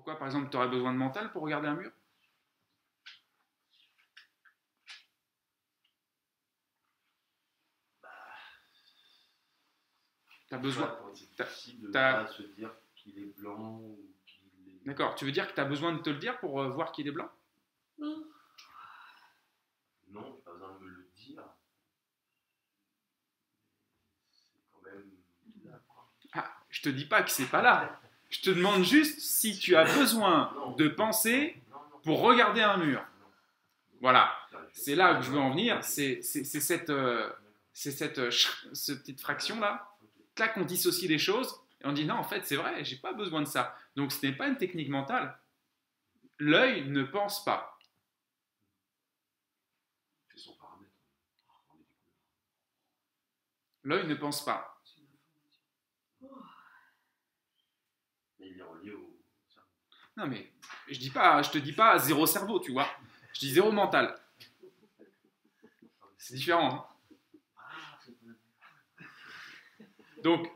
Pourquoi, par exemple, tu aurais besoin de mental pour regarder un mur? Besoin. T'as- difficile de pas se dire qu'il est blanc ou qu'il est. D'accord. Tu veux dire que tu as besoin de te le dire pour euh, voir qu'il est blanc? Non, j'ai pas besoin de me le dire. C'est quand même là, quoi. Ah, je te dis pas que c'est pas là. Je te demande juste si tu as besoin de penser pour regarder un mur. Voilà. C'est là que je veux en venir. C'est euh, euh, cette petite fraction-là. Là qu'on dissocie les choses et on dit non, en fait, c'est vrai, j'ai pas besoin de ça. Donc ce n'est pas une technique mentale. L'œil ne pense pas. L'œil ne pense pas. Non mais je te dis pas zéro cerveau, tu vois. Je dis zéro mental. C'est différent. hein. Donc,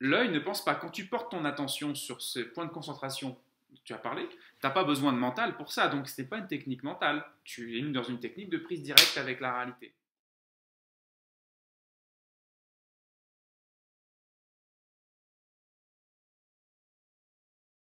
l'œil ne pense pas. Quand tu portes ton attention sur ce point de concentration tu as parlé, tu n'as pas besoin de mental pour ça. Donc, ce n'est pas une technique mentale. Tu es dans une technique de prise directe avec la réalité.